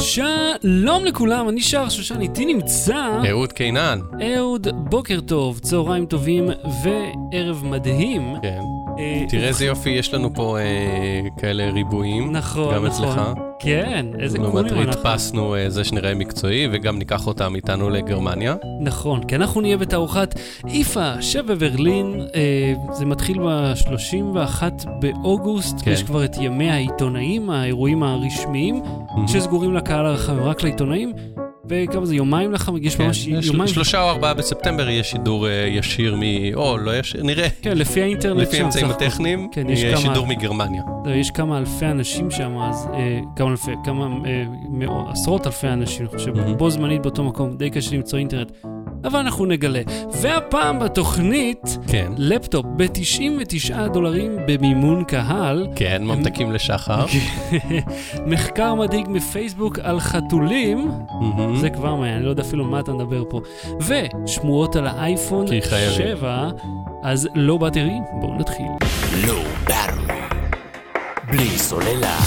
שלום לכולם, אני שר שושן, איתי נמצא אהוד קינן. אהוד, בוקר טוב, צהריים טובים וערב מדהים. כן. אה, תראה איזה יופי, יש לנו פה אה, כאלה ריבועים. נכון, גם נכון. אצלך. כן, איזה קולים אנחנו. הדפסנו אה, זה שנראה מקצועי, וגם ניקח אותם איתנו לגרמניה. נכון, כי אנחנו נהיה בתערוכת איפה שבברלין, אה, זה מתחיל ב-31 באוגוסט, כן. יש כבר את ימי העיתונאים, האירועים הרשמיים, שסגורים לקהל הרחב, רק לעיתונאים, וכמה זה, יומיים לאחר, יש כן, ממש של- יומיים, שלושה או ארבעה בספטמבר יהיה שידור אה, ישיר מ... או, לא ישיר, נראה. כן, לפי האינטרנט לפי שם, האמצעים סך הכל. הטכניים, כן, יש יהיה כמה- שידור מגרמניה. לא, יש כמה אלפי אנשים שם, אז אה, כמה אלפי, כמה אה, מאות, עשרות אלפי אנשים, אני חושב, מהמם. בו זמנית באותו מקום, די קשה למצוא אינטרנט. אבל אנחנו נגלה. והפעם בתוכנית, כן. לפטופ ב-99 דולרים במימון קהל, כן, ממתקים לשחר. מחקר מדאיג מפייסבוק על חתולים, מהמם. זה כבר מעניין, אני לא יודע אפילו מה אתה מדבר פה, ושמועות על האייפון כי חייבים. 7, אז לא באטרי, בואו נתחיל. לא ברור. בלי סוללה.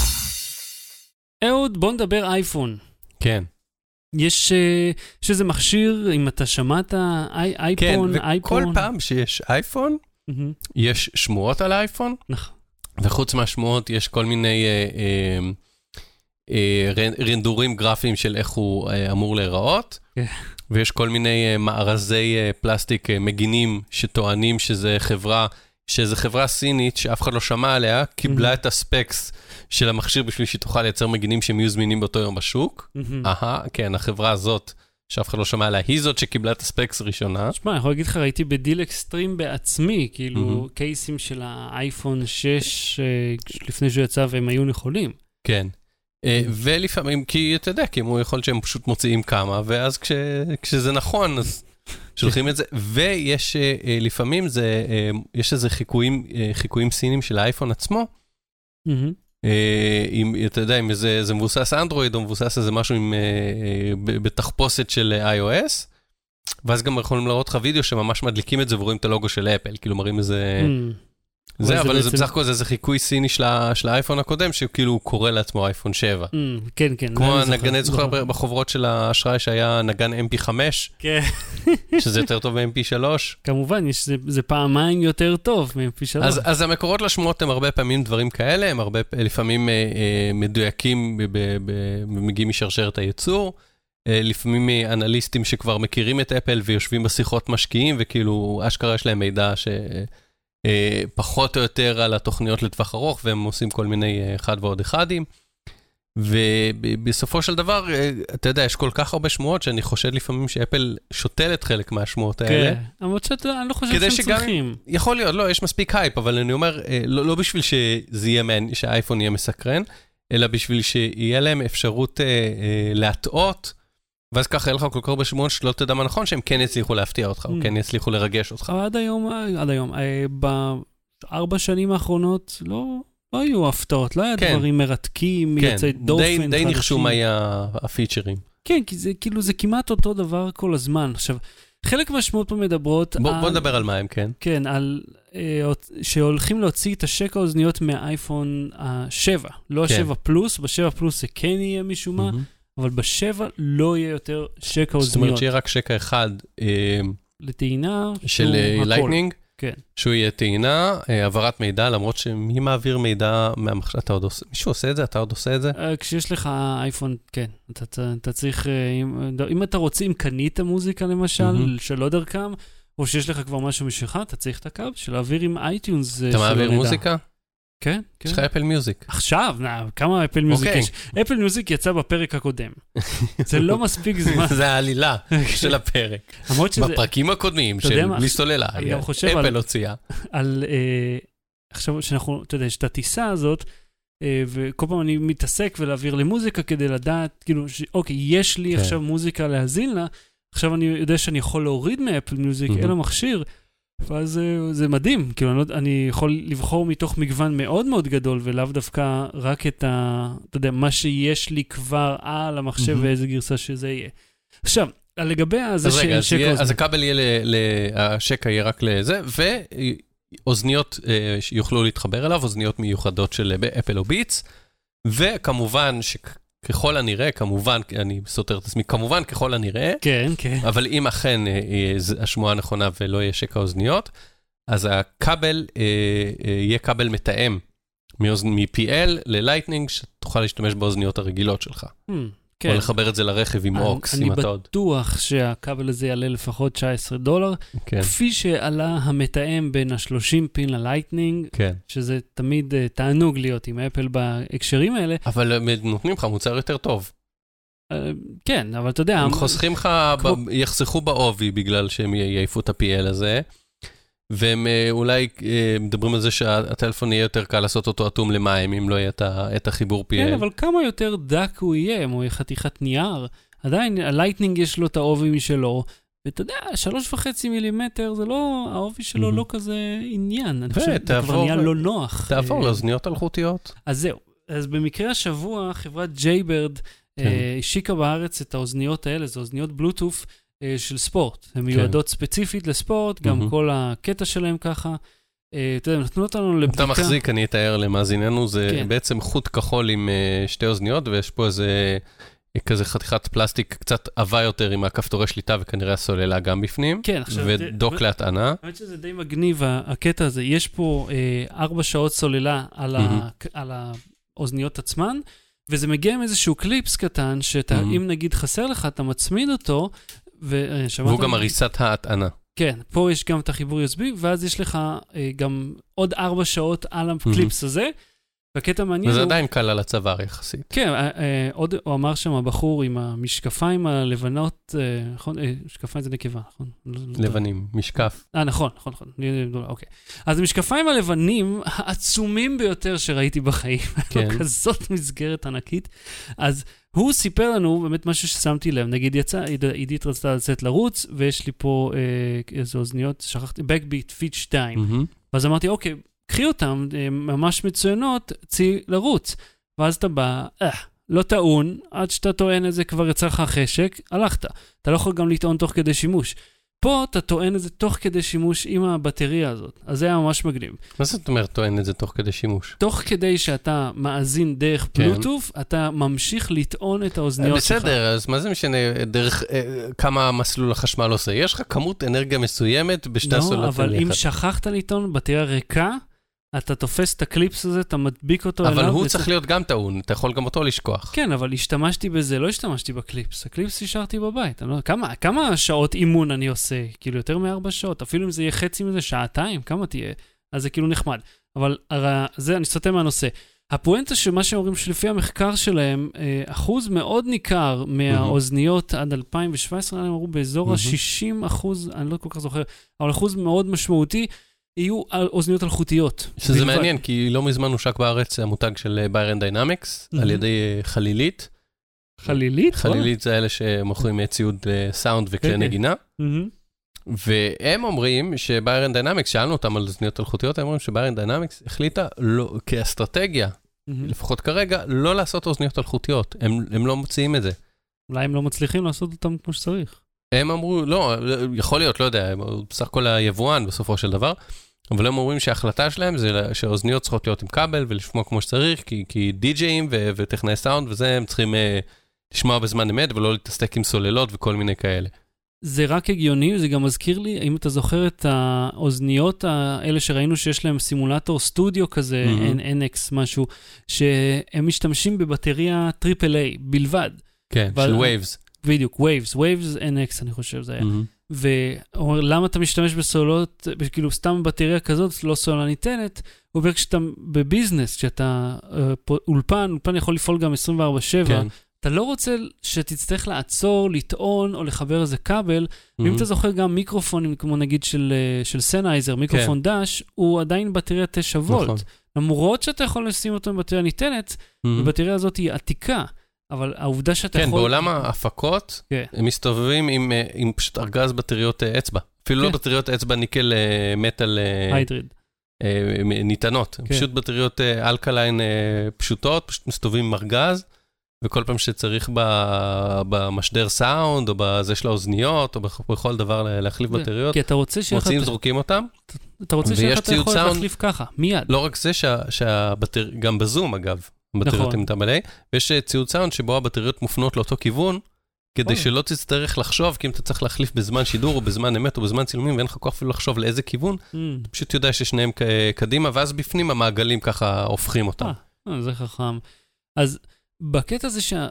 אהוד, בוא נדבר אייפון. כן. יש, אה, יש איזה מכשיר, אם אתה שמעת, אי, כן, אייפון, וכל אייפון. פעם שיש אייפון, מהמם, יש שמועות על האייפון, נכון. וחוץ מהשמועות יש כל מיני אה, אה, אה, רנ- רנדורים גרפיים של איך הוא אה, אמור להיראות, כן. ויש כל מיני אה, מארזי אה, פלסטיק אה, מגינים שטוענים שזה חברה, שזה חברה סינית שאף אחד לא שמע עליה, קיבלה את הספקס של המכשיר בשביל שהיא תוכל לייצר מגינים שהם יהיו זמינים באותו יום בשוק. אהה, כן, החברה הזאת, שאף אחד לא שמע עליה, היא זאת שקיבלה את הספקס ראשונה. שמע, אני יכול להגיד לך, ראיתי בדיל אקסטרים בעצמי, כאילו, מהמם. קייסים של האייפון 6 אה, לפני שהוא יצא והם היו נכונים. כן. אה, ולפעמים, כי אתה יודע, כי הוא יכול להיות שהם פשוט מוציאים כמה, ואז כש, כשזה נכון, אז שולחים את זה. ויש אה, אה, לפעמים, זה, אה, יש איזה חיקויים, חיקויים סינים של האייפון עצמו, אם, אתה יודע, אם זה, זה מבוסס אנדרואיד או מבוסס איזה משהו עם, בתחפושת של iOS, ואז גם יכולים להראות לך וידאו שממש מדליקים את זה ורואים את הלוגו של אפל, כאילו מראים איזה... מהמם. זה, אבל זה בסך הכל זה איזה חיקוי סיני של האייפון הקודם, שכאילו הוא קורא לעצמו אייפון 7. מהמם, כן, כן. כמו אני הנגני זוכר. בחוברות של האשראי שהיה נגן mp5, כן, שזה יותר טוב מ-mp3. כמובן, זה- פעמיים יותר טוב מפי שלוש. אז, אז המקורות לשמועות הם הרבה פעמים דברים כאלה, הם הרבה, לפעמים אה, אה, מדויקים, ב- ב- ב- מגיעים משרשרת הייצור. אה, לפעמים מאנליסטים שכבר מכירים את אפל ויושבים בשיחות משקיעים, וכאילו אשכרה יש להם מידע שפחות או יותר על התוכניות לטווח ארוך, והם עושים כל מיני אה, אחד ועוד אחדים. ובסופו של דבר, אה, אתה יודע, יש כל כך הרבה שמועות שאני חושד לפעמים שאפל שותלת חלק מהשמועות האלה. כן, למרות שאתה, אני לא חושב שהם צריכים. יכול להיות, לא, יש מספיק הייפ, אבל אני אומר, אה, לא, לא בשביל שזה יהיה, שהאייפון יהיה מסקרן, אלא בשביל שיהיה להם אפשרות אה, אה, להטעות, ואז ככה יהיה לך כל כך הרבה שמועות שלא תדע מה נכון, שהם כן יצליחו להפתיע אותך, או Mm. כן יצליחו לרגש אותך. עד היום, עד היום, אה, בארבע שנים האחרונות לא, לא היו הפתעות, לא היה כן. דברים מרתקים, כן, יוצאי דופן, די, די ניחשו. מה יהיה הפיצ'רים. כן, כי זה כאילו, זה כמעט אותו דבר כל הזמן. עכשיו, חלק מהשמועות פה מדברות בוא, על... בוא נדבר על מה הם, כן. כן, על... אה, שהולכים להוציא את השק האוזניות מהאייפון ה-7. לא כן. ה-7 פלוס, ב-7 פלוס זה כן יהיה משום מה. אבל ב-7 לא יהיה יותר שק זאת אומרת. שיהיה רק שקע אחד אה, לטעינה, של הכל. Lightning, כן. שהוא יהיה טעינה, אה, העברת מידע, למרות שמי מעביר מידע מהמחשב, אתה עוד עושה, מישהו עושה את זה? אתה עוד עושה את זה? אה, כשיש לך אייפון, כן, אתה, אתה, אתה צריך, אה, אם, אם אתה רוצה, אם קנית מוזיקה למשל, מהמם. שלא דרכם, או שיש לך כבר משהו משלך, אתה צריך את הקו של להעביר עם iTunes. אה, אתה מעביר מידע. מוזיקה? כן, כן. יש לך Apple Music. עכשיו, נע, כמה Apple Music אוקיי. יש? אפל מיוזיק יצא בפרק הקודם. זה לא מספיק זמן. זה העלילה של הפרק. שזה בפרקים הקודמים של? בלי סוללה, אפל הוציאה. על... אה, עכשיו, שאנחנו, אתה יודע, יש את הטיסה הזאת, אה, וכל פעם אני מתעסק ולהעביר למוזיקה כדי לדעת, כאילו, ש, אוקיי, יש לי כן. עכשיו מוזיקה להאזין לה, עכשיו אני יודע שאני יכול להוריד מאפל מיוזיק מהמם. אל המכשיר, ואז זה מדהים, כאילו, אני, לא, אני יכול לבחור מתוך מגוון מאוד מאוד גדול, ולאו דווקא רק את ה... אתה יודע, מה שיש לי כבר על המחשב מהמם. ואיזה גרסה שזה יהיה. עכשיו, לגבי הזה אז רגע, אז ש- יהיה- שקע אז הכבל יהיה, ל- ל- השקע יהיה רק לזה, ואוזניות אה, שיוכלו להתחבר אליו, אוזניות מיוחדות של אפל או Beats, וכמובן ככל הנראה, כמובן, אני סותר את עצמי, כמובן ככל הנראה, כן, כן. אבל אם אכן אה, אה, השמועה נכונה ולא יהיה שקע אוזניות, אז הכבל אה, אה, יהיה כבל מתאם מ-PL ל Lightning, שתוכל להשתמש באוזניות הרגילות שלך. Hmm, או כן. לחבר את זה לרכב עם אני- AUX, אני אם אתה עוד. בטוח שהכבל הזה יעלה לפחות 19 דולר, כן, כפי שעלה המתאם בין ה-30 pin ל Lightning, כן. שזה תמיד אה, תענוג להיות עם אפל בהקשרים האלה. אבל הם נותנים לך מוצר יותר טוב. אה, כן, אבל אתה יודע... הם חוסכים לך, כמו- ב- יחסכו בעובי בגלל שהם יעיפו את ה-PL הזה. והם אה, אולי אה, מדברים על זה שהטלפון יהיה יותר קל לעשות אותו אטום למים, אם לא יהיה את החיבור PL. כן, אבל כמה יותר דק הוא יהיה, אם הוא יהיה חתיכת נייר. עדיין, ה Lightning יש לו את העובי משלו, ואתה יודע, שלוש וחצי מילימטר זה לא, העובי שלו. לא כזה עניין. אני חושב שזה כבר נהיה לא נוח. תעבור אה, לאוזניות אלחוטיות. אז זהו. אז במקרה השבוע, חברת Jaybird כן. השיקה בארץ את האוזניות האלה, זה אוזניות בלוטוף של ספורט. הן מיועדות ספציפית לספורט, גם כן. מהמם. כל הקטע שלהם ככה. אה, אתה יודע, נתנו אותנו לבדיקה. אתה מחזיק, אני אתאר למאזיננו, זה כן. בעצם חוט כחול עם אה, שתי אוזניות, ויש פה איזה אה, כזה חתיכת פלסטיק קצת עבה יותר עם הכפתורי שליטה, וכנראה הסוללה גם בפנים, כן, עכשיו... ודוק להטענה. האמת שזה די מגניב, הקטע הזה. יש פה אה, ארבע שעות סוללה על, ה. על האוזניות עצמן, וזה מגיע עם איזשהו קליפס קטן, שאתה, מהמם. אם נגיד חסר לך, אתה מצמיד אותו, ושמעת... והוא גם הריסת ההטענה. כן, פה יש גם את החיבור USB, ואז יש לך אה, גם עוד ארבע שעות על הקליפס הזה, והקטע מעניין וזה הוא... עדיין קל על הצוואר יחסית. כן, אה, אה, עוד הוא אמר שם הבחור עם המשקפיים הלבנות, אה, נכון? אה, משקפיים זה נקבה, נכון? לא- לא- לבנים, משקף. אה, נכון, נכון, נכון. אוקיי. אז המשקפיים הלבנים העצומים ביותר שראיתי בחיים. כן. כזאת מסגרת ענקית. אז הוא סיפר לנו באמת משהו ששמתי לב. נגיד יצא, עיד- עידית רצתה לצאת לרוץ, ויש לי פה אה, איזה אוזניות, שכחתי, BackBeat Fit 2. מהמם. ואז אמרתי, אוקיי, קחי אותן, הן ממש מצוינות, צאי לרוץ. ואז אתה בא, אה, לא טעון, עד שאתה טוען את זה כבר יצא לך חשק, הלכת. אתה לא יכול גם לטעון תוך כדי שימוש. פה אתה טוען את זה תוך כדי שימוש עם הבטריה הזאת, אז זה היה ממש מגניב. מה זאת אומרת טוען את זה תוך כדי שימוש? תוך כדי שאתה מאזין דרך כן. בלוטוף, אתה ממשיך לטעון את האוזניות שלך. בסדר, אז מה זה משנה דרך אה, כמה מסלול החשמל עושה? יש לך כמות אנרגיה מסוימת בשתי לא, הסוללות אבל אם יחד. שכחת לטעון בטריה ריקה, אתה תופס את הקליפס הזה, אתה מדביק אותו אבל אליו. הוא וזה- צריך להיות גם טעון, אתה יכול גם אותו לשכוח. כן, אבל השתמשתי בזה, לא השתמשתי בקליפס. הקליפס השארתי בבית. לא, כמה, כמה שעות אימון אני עושה? כאילו, יותר מארבע שעות. אפילו אם זה יהיה חצי מזה, שעתיים, כמה תהיה? אז זה כאילו נחמד. אבל הרי, זה, אני סוטה מהנושא. הפואנטה של מה שהם אומרים, שלפי המחקר שלהם, אה, אחוז מאוד ניכר מהאוזניות עד 2017, הם אמרו באזור מהמם. ה-60 אחוז, אני לא כל כך זוכר, אבל אחוז מאוד משמעותי, יהיו אוזניות אלחוטיות. שזה בלבד. מעניין, כי לא מזמן הושק בארץ המותג של Beyerdynamic, מהמם. על ידי אה, חלילית. חלילית? חלילית זה אלה שמוכרים אה, ציוד לסאונד וכלי כן, כן. נגינה. מהמם. והם אומרים ש Beyerdynamic, שאלנו אותם על אוזניות אלחוטיות, הם אומרים ש Beyerdynamic החליטה לא, כאסטרטגיה, מהמם. לפחות כרגע, לא לעשות אוזניות אלחוטיות. הם, הם לא מוציאים את זה. אולי הם לא מצליחים לעשות אותם כמו שצריך. הם אמרו, לא, יכול להיות, לא יודע, בסך הכל היבואן בסופו של דבר, אבל הם אומרים שההחלטה שלהם זה שהאוזניות צריכות להיות עם כבל ולשמוע כמו שצריך, כי, כי די-ג'אים ו- וטכנאי סאונד וזה, הם צריכים אה, לשמוע בזמן אמת ולא להתעסק עם סוללות וכל מיני כאלה. זה רק הגיוני, זה גם מזכיר לי, אם אתה זוכר את האוזניות האלה שראינו שיש להם סימולטור סטודיו כזה, מהמם. NX משהו, שהם משתמשים בבטריה triple A בלבד. כן, של Waves. בדיוק, Waves, Waves NX אני חושב זה היה. ואומר, למה אתה משתמש בסוללות, כאילו סתם בטריה כזאת, לא סוללה ניתנת? הוא אומר, כשאתה ב business, כשאתה אה, אולפן, אולפן יכול לפעול גם 24/7, כן. אתה לא רוצה שתצטרך לעצור, לטעון או לחבר איזה כבל. ואם אתה זוכר גם מיקרופונים, כמו נגיד של, אה, של Sennheiser, מיקרופון דש, הוא עדיין בטריה 9 וולט. נכון. למרות שאתה יכול לשים אותו עם בטריה ניתנת, הבטריה הזאת היא עתיקה. אבל העובדה שאתה כן, יכול... בעולם ההפקות, כן. הם מסתובבים עם, אה, עם פשוט ארגז בטריות אה, אצבע. אפילו לא כן. בטריות אצבע nickel אה, metal hydride. ניתנות. כן. פשוט בטריות alkaline פשוטות, פשוט מסתובבים עם ארגז, וכל פעם שצריך ב- במשדר סאונד, או בזה של האוזניות, או בכ- בכל דבר לה- להחליף זה, בטריות, כי אתה רוצה שיהיה לך... מוציאים, את- זורקים אותם. אתה רוצה היכולת סאונד. להחליף ככה, מיד. לא רק זה, שה- שהבטר... גם בזום אגב, הבטריות נכון. עם איי, ויש אה, ציוד סאונד שבו הבטריות מופנות לאותו כיוון, כדי אוי. שלא תצטרך לחשוב, כי אם אתה צריך להחליף בזמן שידור או בזמן אמת או בזמן צילומים, ואין לך כוח אפילו לחשוב לאיזה כיוון, Mm. פשוט יודע ששניהם כ- קדימה, ואז בפנים המעגלים ככה הופכים אותם. אה, אה, זה חכם. אז בקטע הזה שה...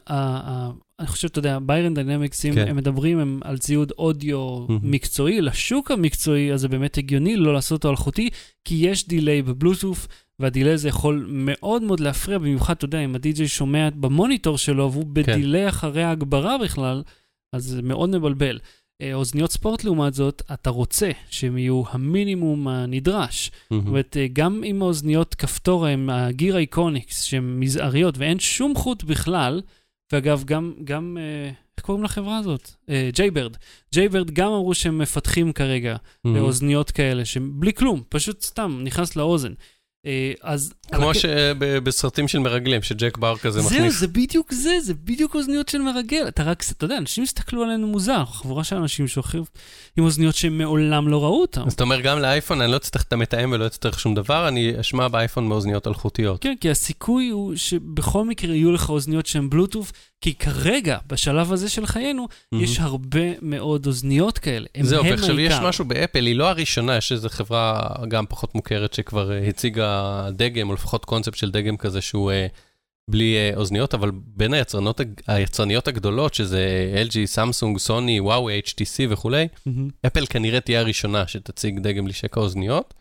אני חושב, אתה יודע, ביירן דיינמיקסים, כן. הם מדברים הם על ציוד אודיו מהמם. מקצועי, לשוק המקצועי, אז זה באמת הגיוני לא לעשות אותו אלחוטי, כי יש דיליי בבלוטוף, והדיליי הזה יכול מאוד מאוד להפריע, במיוחד, אתה יודע, אם הדי-ג'יי שומע במוניטור שלו, והוא כן. בדיליי אחרי ההגברה בכלל, אז זה מאוד מבלבל. אה, אוזניות ספורט, לעומת זאת, אתה רוצה שהם יהיו המינימום הנדרש. מהמם. זאת אומרת, אה, גם עם האוזניות כפתור הם הגיר אייקוניקס, שהן מזעריות ואין שום חוט בכלל, ואגב, גם, גם, אה, איך קוראים לחברה הזאת? Jaybird. Jaybird גם אמרו שהם מפתחים כרגע מהמם. אוזניות כאלה, שהם בלי כלום, פשוט סתם נכנס לאוזן. אה, אז... כמו שבסרטים של מרגלים, שג'ק באואר כזה זהו, מכניס. זה בדיוק זה, זה בדיוק אוזניות של מרגל. אתה רק, אתה יודע, אנשים הסתכלו עלינו מוזר, חבורה של אנשים שהולכים עם אוזניות שהם מעולם לא ראו אותם. אז אתה אומר, גם לאייפון אני לא אצטרך את המתאם ולא אצטרך שום דבר, אני אשמע באייפון מאוזניות אלחוטיות. כן, כי הסיכוי הוא שבכל מקרה יהיו לך אוזניות שהן בלוטוף, כי כרגע, בשלב הזה של חיינו, יש הרבה מאוד אוזניות כאלה. הם זהו, ועכשיו יש. משהו באפל, היא לא הראשונה, יש איזו חברה גם פחות מוכרת שכבר אה, הציגה דגם, או לפחות קונספט של דגם כזה שהוא אה, בלי אה, אוזניות, אבל בין היצרנות, היצרניות הגדולות, שזה LG, סמסונג, סוני, וואוי, HTC וכולי, מהמם. אפל כנראה תהיה הראשונה שתציג דגם בלי שקע אוזניות.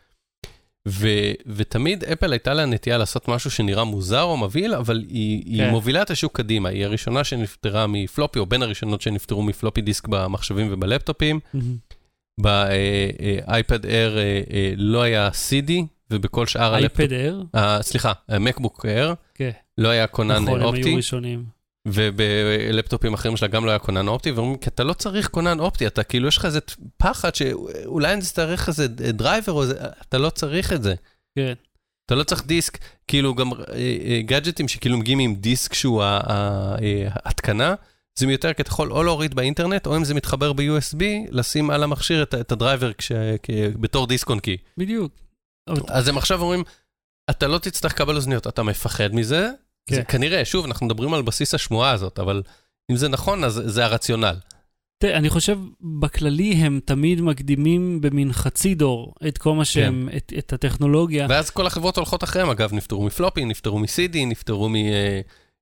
ו- ותמיד אפל הייתה לה נטייה לעשות משהו שנראה מוזר או מבהיל, אבל היא, היא כן. מובילה את השוק קדימה. היא הראשונה שנפטרה מפלופי, או בין הראשונות שנפטרו מפלופי דיסק במחשבים ובלפטופים. באייפד אייר אה, לא היה CD, ובכל שאר הלפטופ... אייפד אייר? אה, סליחה, מקבוק אייר, כן. לא היה כונן נכון, אה, הם היו אופטי, ראשונים. ובלפטופים אחרים שלה גם לא היה כונן אופטי, ואומרים, כי אתה לא צריך כונן אופטי, אתה כאילו, יש לך איזה פחד שאולי אני אצטרך איזה driver או איזה, אתה לא צריך את זה. כן. אתה לא צריך דיסק, כאילו גם אה, אה, גאדג'טים שכאילו מגיעים עם דיסק שהוא ה- ה- אה, ההתקנה, זה מיותר כי אתה יכול או להוריד באינטרנט, או אם זה מתחבר ב-USB, לשים על המכשיר את, את ה driver כש, כ, בתור דיסק און קי. בדיוק. אז הם עכשיו אומרים, אתה לא תצטרך לקבל אוזניות, אתה מפחד מזה? כן. זה כנראה, שוב, אנחנו מדברים על בסיס השמועה הזאת, אבל אם זה נכון, אז זה הרציונל. תראה, אני חושב, בכללי הם תמיד מקדימים במין חצי דור את כל מה שהם, כן. את, את הטכנולוגיה. ואז כל החברות הולכות אחריהם, אגב, נפטרו מפלופי, נפטרו מ-CD, נפטרו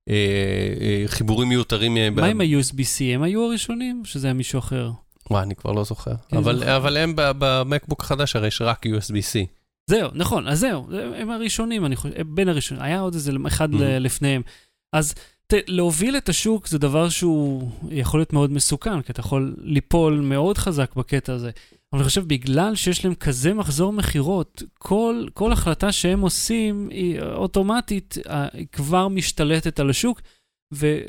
מחיבורים מיותרים. אה, ב- מה עם ה-USB-C? הם היו הראשונים? או שזה היה מישהו אחר? וואי, אני כבר לא זוכר. כן, אבל. אבל הם במקבוק החדש הרי יש רק USB-C. זהו, נכון, אז זהו, הם הראשונים, אני חושב, בין הראשונים, היה עוד איזה אחד Mhm. ל- לפניהם. אז תראה, להוביל את השוק זה דבר שהוא יכול להיות מאוד מסוכן, כי אתה יכול ליפול מאוד חזק בקטע הזה. אבל אני חושב, בגלל שיש להם כזה מחזור מכירות, כל, כל החלטה שהם עושים, היא אוטומטית אה, היא כבר משתלטת על השוק.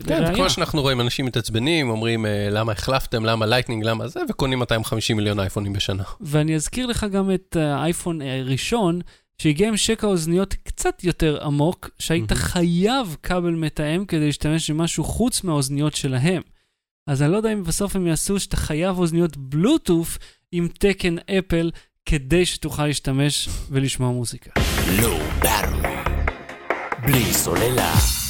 כן, כמו שאנחנו רואים, אנשים מתעצבנים, אומרים אה, למה החלפתם, למה Lightning, למה זה, וקונים 250 מיליון אייפונים בשנה. ואני אזכיר לך גם את האייפון הראשון, שהגיע עם שקע אוזניות קצת יותר עמוק, שהיית מהמם. חייב כבל מתאם כדי להשתמש במשהו חוץ מהאוזניות שלהם. אז אני לא יודע אם בסוף הם יעשו שאתה חייב אוזניות בלוטוף עם תקן אפל, כדי שתוכל להשתמש ולשמוע מוזיקה. בלי סוללה.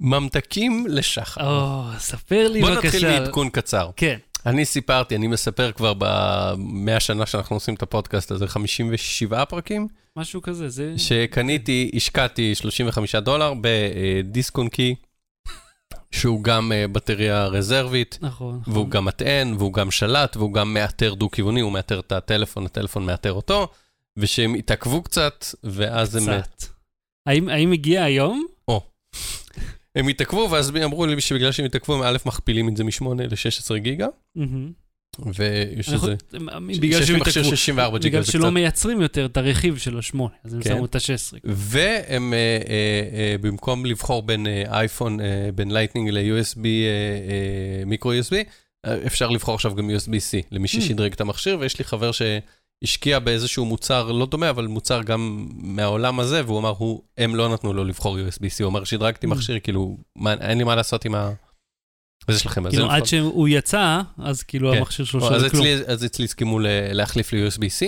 ממתקים לשחר. או, ספר לי בוא בבקשה. נתחיל מעדכון קצר. כן, אני סיפרתי, אני מספר כבר במאה שנה שאנחנו עושים את הפודקאסט הזה, 57 פרקים, משהו כזה, זה... שקניתי, השקעתי 35 דולר בדיסק און קי, שהוא גם אה, בטריה רזרבית, נכון. והוא גם מטען, והוא גם שלט, והוא גם מאתר דו-כיווני, הוא מאתר את הטלפון, הטלפון מאתר אותו, ושהם התעכבו קצת, ואז הם... קצת. האם האם הגיע היום? הם התעכבו, ואז אמרו לי שבגלל שהם התעכבו, הם א' מכפילים את זה מ-8 ל-16 גיגה. ויש איזה... בגלל שהם התעכבו. של 64 ג'יגה, בגלל שלא. מייצרים יותר את הרכיב של השמונה, אז הם כן. שמו את ה-16. והם, אה, אה, אה, במקום לבחור בין אייפון, בין Lightning ל-USB, micro USB, אה, אפשר לבחור עכשיו גם USB-C, למי Mm. ששדרג את המכשיר, ויש לי חבר שהשקיע באיזשהו מוצר לא דומה, אבל מוצר גם מהעולם הזה, והוא אמר, הוא, הם לא נתנו לו לבחור USB-C, הוא אמר, שדרגתי Mm. מכשיר, כאילו, מה, אין לי מה לעשות עם ה... אז יש לכם, אז כאילו, עד לפחות- שהוא יצא, אז כאילו כן. המכשיר שלו שווה כלום. אז אצלי הסכימו להחליף ל-USB-C,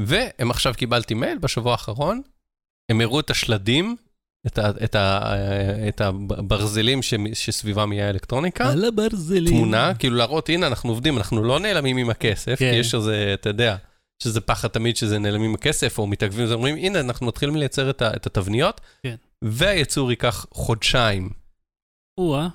והם עכשיו קיבלתי מייל בשבוע האחרון, הם הראו את השלדים את, ה, את, ה, את הברזלים ש, שסביבם יהיה האלקטרוניקה. על הברזלים. תמונה, כאילו להראות, הנה, אנחנו עובדים, אנחנו לא נעלמים עם הכסף, כן. כי יש איזה, אתה יודע, שזה פחד תמיד שזה נעלמים הכסף, או מתעכבים, אז אומרים, הנה, אנחנו מתחילים לייצר את, את התבניות, כן. והייצור ייקח חודשיים. או-אה.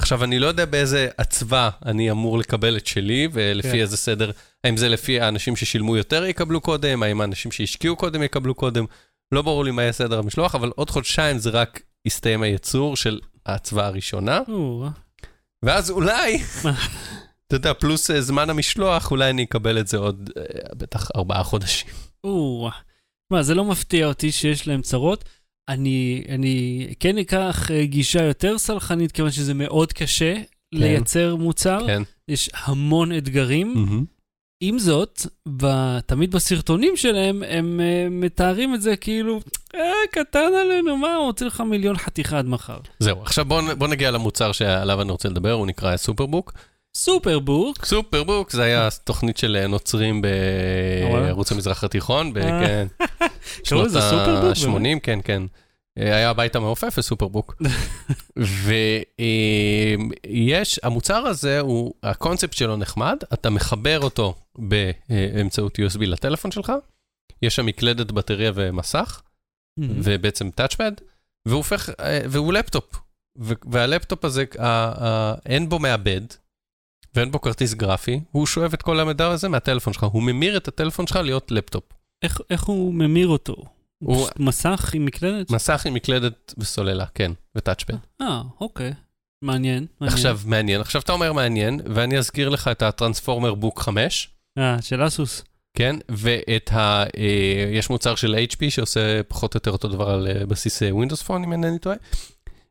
עכשיו, אני לא יודע באיזה אצווה אני אמור לקבל את שלי, ולפי כן. איזה סדר, האם זה לפי האנשים ששילמו יותר יקבלו קודם, האם האנשים שהשקיעו קודם יקבלו קודם, לא ברור לי מה יהיה סדר המשלוח, אבל עוד חודשיים זה רק יסתיים הייצור של האצווה הראשונה, או-אה. ואז אולי? אתה יודע, פלוס אה, זמן המשלוח, אולי אני אקבל את זה עוד אה, בטח ארבעה חודשים. או-אה. מה, זה לא מפתיע אותי שיש להם צרות. אני, אני כן אקח אה, גישה יותר סלחנית, כיוון שזה מאוד קשה לייצר מוצר. כן. יש המון אתגרים. מהמם. עם זאת, ב, תמיד בסרטונים שלהם, הם uh, מתארים את זה כאילו, אה, קטן עלינו, מה, הוא רוצה לך מיליון חתיכה עד מחר. זהו, עכשיו בוא, בוא נגיע למוצר שעליו אני רוצה לדבר, הוא נקרא סופרבוק. סופרבוק, סופרבוק זה היה תוכנית של אה, נוצרים וואלה. בערוץ המזרח התיכון, אה. כן, שנות לזה Superbook? ה-80, כן, כן. אה, היה הבית המעופף ו Superbook. ויש, המוצר הזה, הוא, הקונספט שלו נחמד, אתה מחבר אותו באמצעות USB לטלפון שלך, יש שם מקלדת בטריה ומסך, ובעצם touchpad, והוא הופך, והוא לפטופ. והלפטופ הזה, אין בו מעבד, ואין בו כרטיס גרפי, הוא שואב את כל המידע הזה מהטלפון שלך, הוא ממיר את הטלפון שלך להיות לפטופ. איך, איך הוא ממיר אותו? הוא- מסך עם מקלדת? מסך עם מקלדת וסוללה, כן, וטאצ'פד. אה, אוקיי. מעניין. מעניין. עכשיו, מעניין. עכשיו אתה אומר מעניין, ואני אזכיר לך את הטרנספורמר בוק 5, אה, של אסוס. כן? ואת ה... אה, יש מוצר של HP שעושה פחות או יותר אותו דבר על אה, בסיס אה, Windows Phone, אם אינני טועה.